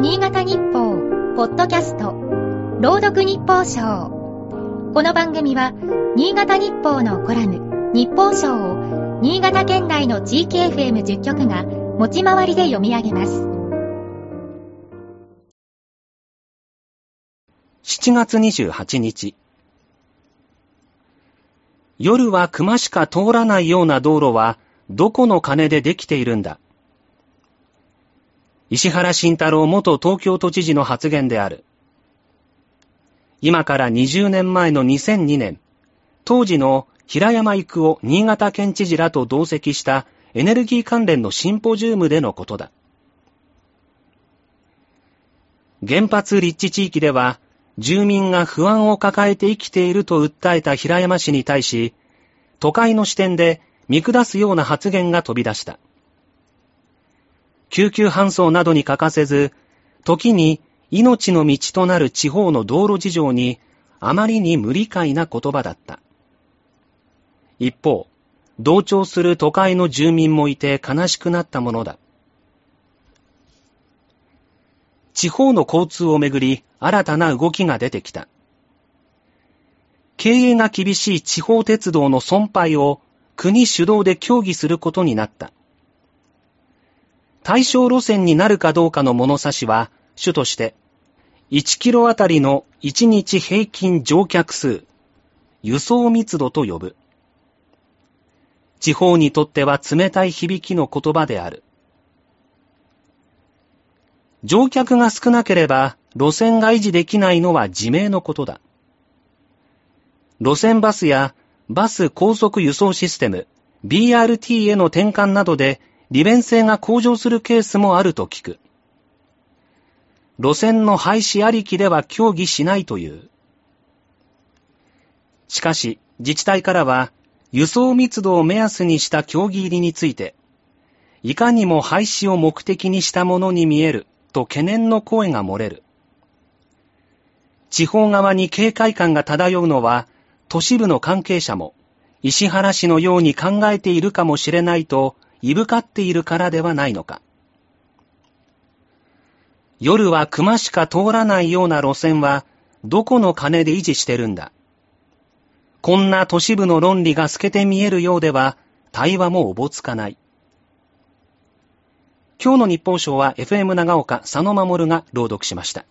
新潟日報、ポッドキャスト、朗読日報賞。この番組は、新潟日報のコラム、日報賞を、新潟県内の地域 FM10 局が、持ち回りで読み上げます。7月28日。夜は熊しか通らないような道路は、どこの金でできているんだ。石原慎太郎元東京都知事の発言である。今から20年前の2002年、当時の平山育夫新潟県知事らと同席したエネルギー関連のシンポジウムでのことだ。原発立地地域では、住民が不安を抱えて生きていると訴えた平山氏に対し、都会の視点で見下すような発言が飛び出した。救急搬送などに欠かせず、時に命の道となる地方の道路事情にあまりに無理解な言葉だった。一方、同調する都会の住民もいて悲しくなったものだ。地方の交通をめぐり新たな動きが出てきた。経営が厳しい地方鉄道の損廃を国主導で協議することになった。対象路線になるかどうかの物差しは、主として、1キロあたりの1日平均乗客数、輸送密度と呼ぶ。地方にとっては冷たい響きの言葉である。乗客が少なければ路線が維持できないのは自明のことだ。路線バスやバス高速輸送システム BRT への転換などで利便性が向上するケースもあると聞く。路線の廃止ありきでは協議しないという。しかし、自治体からは、輸送密度を目安にした協議入りについて、いかにも廃止を目的にしたものに見えると懸念の声が漏れる。地方側に警戒感が漂うのは、都市部の関係者も、石原氏のように考えているかもしれないといぶかっているからではないのか。夜は熊しか通らないような路線は、どこの金で維持してるんだ。こんな都市部の論理が透けて見えるようでは、対話もおぼつかない。今日の日報賞は FM 長岡佐野守が朗読しました。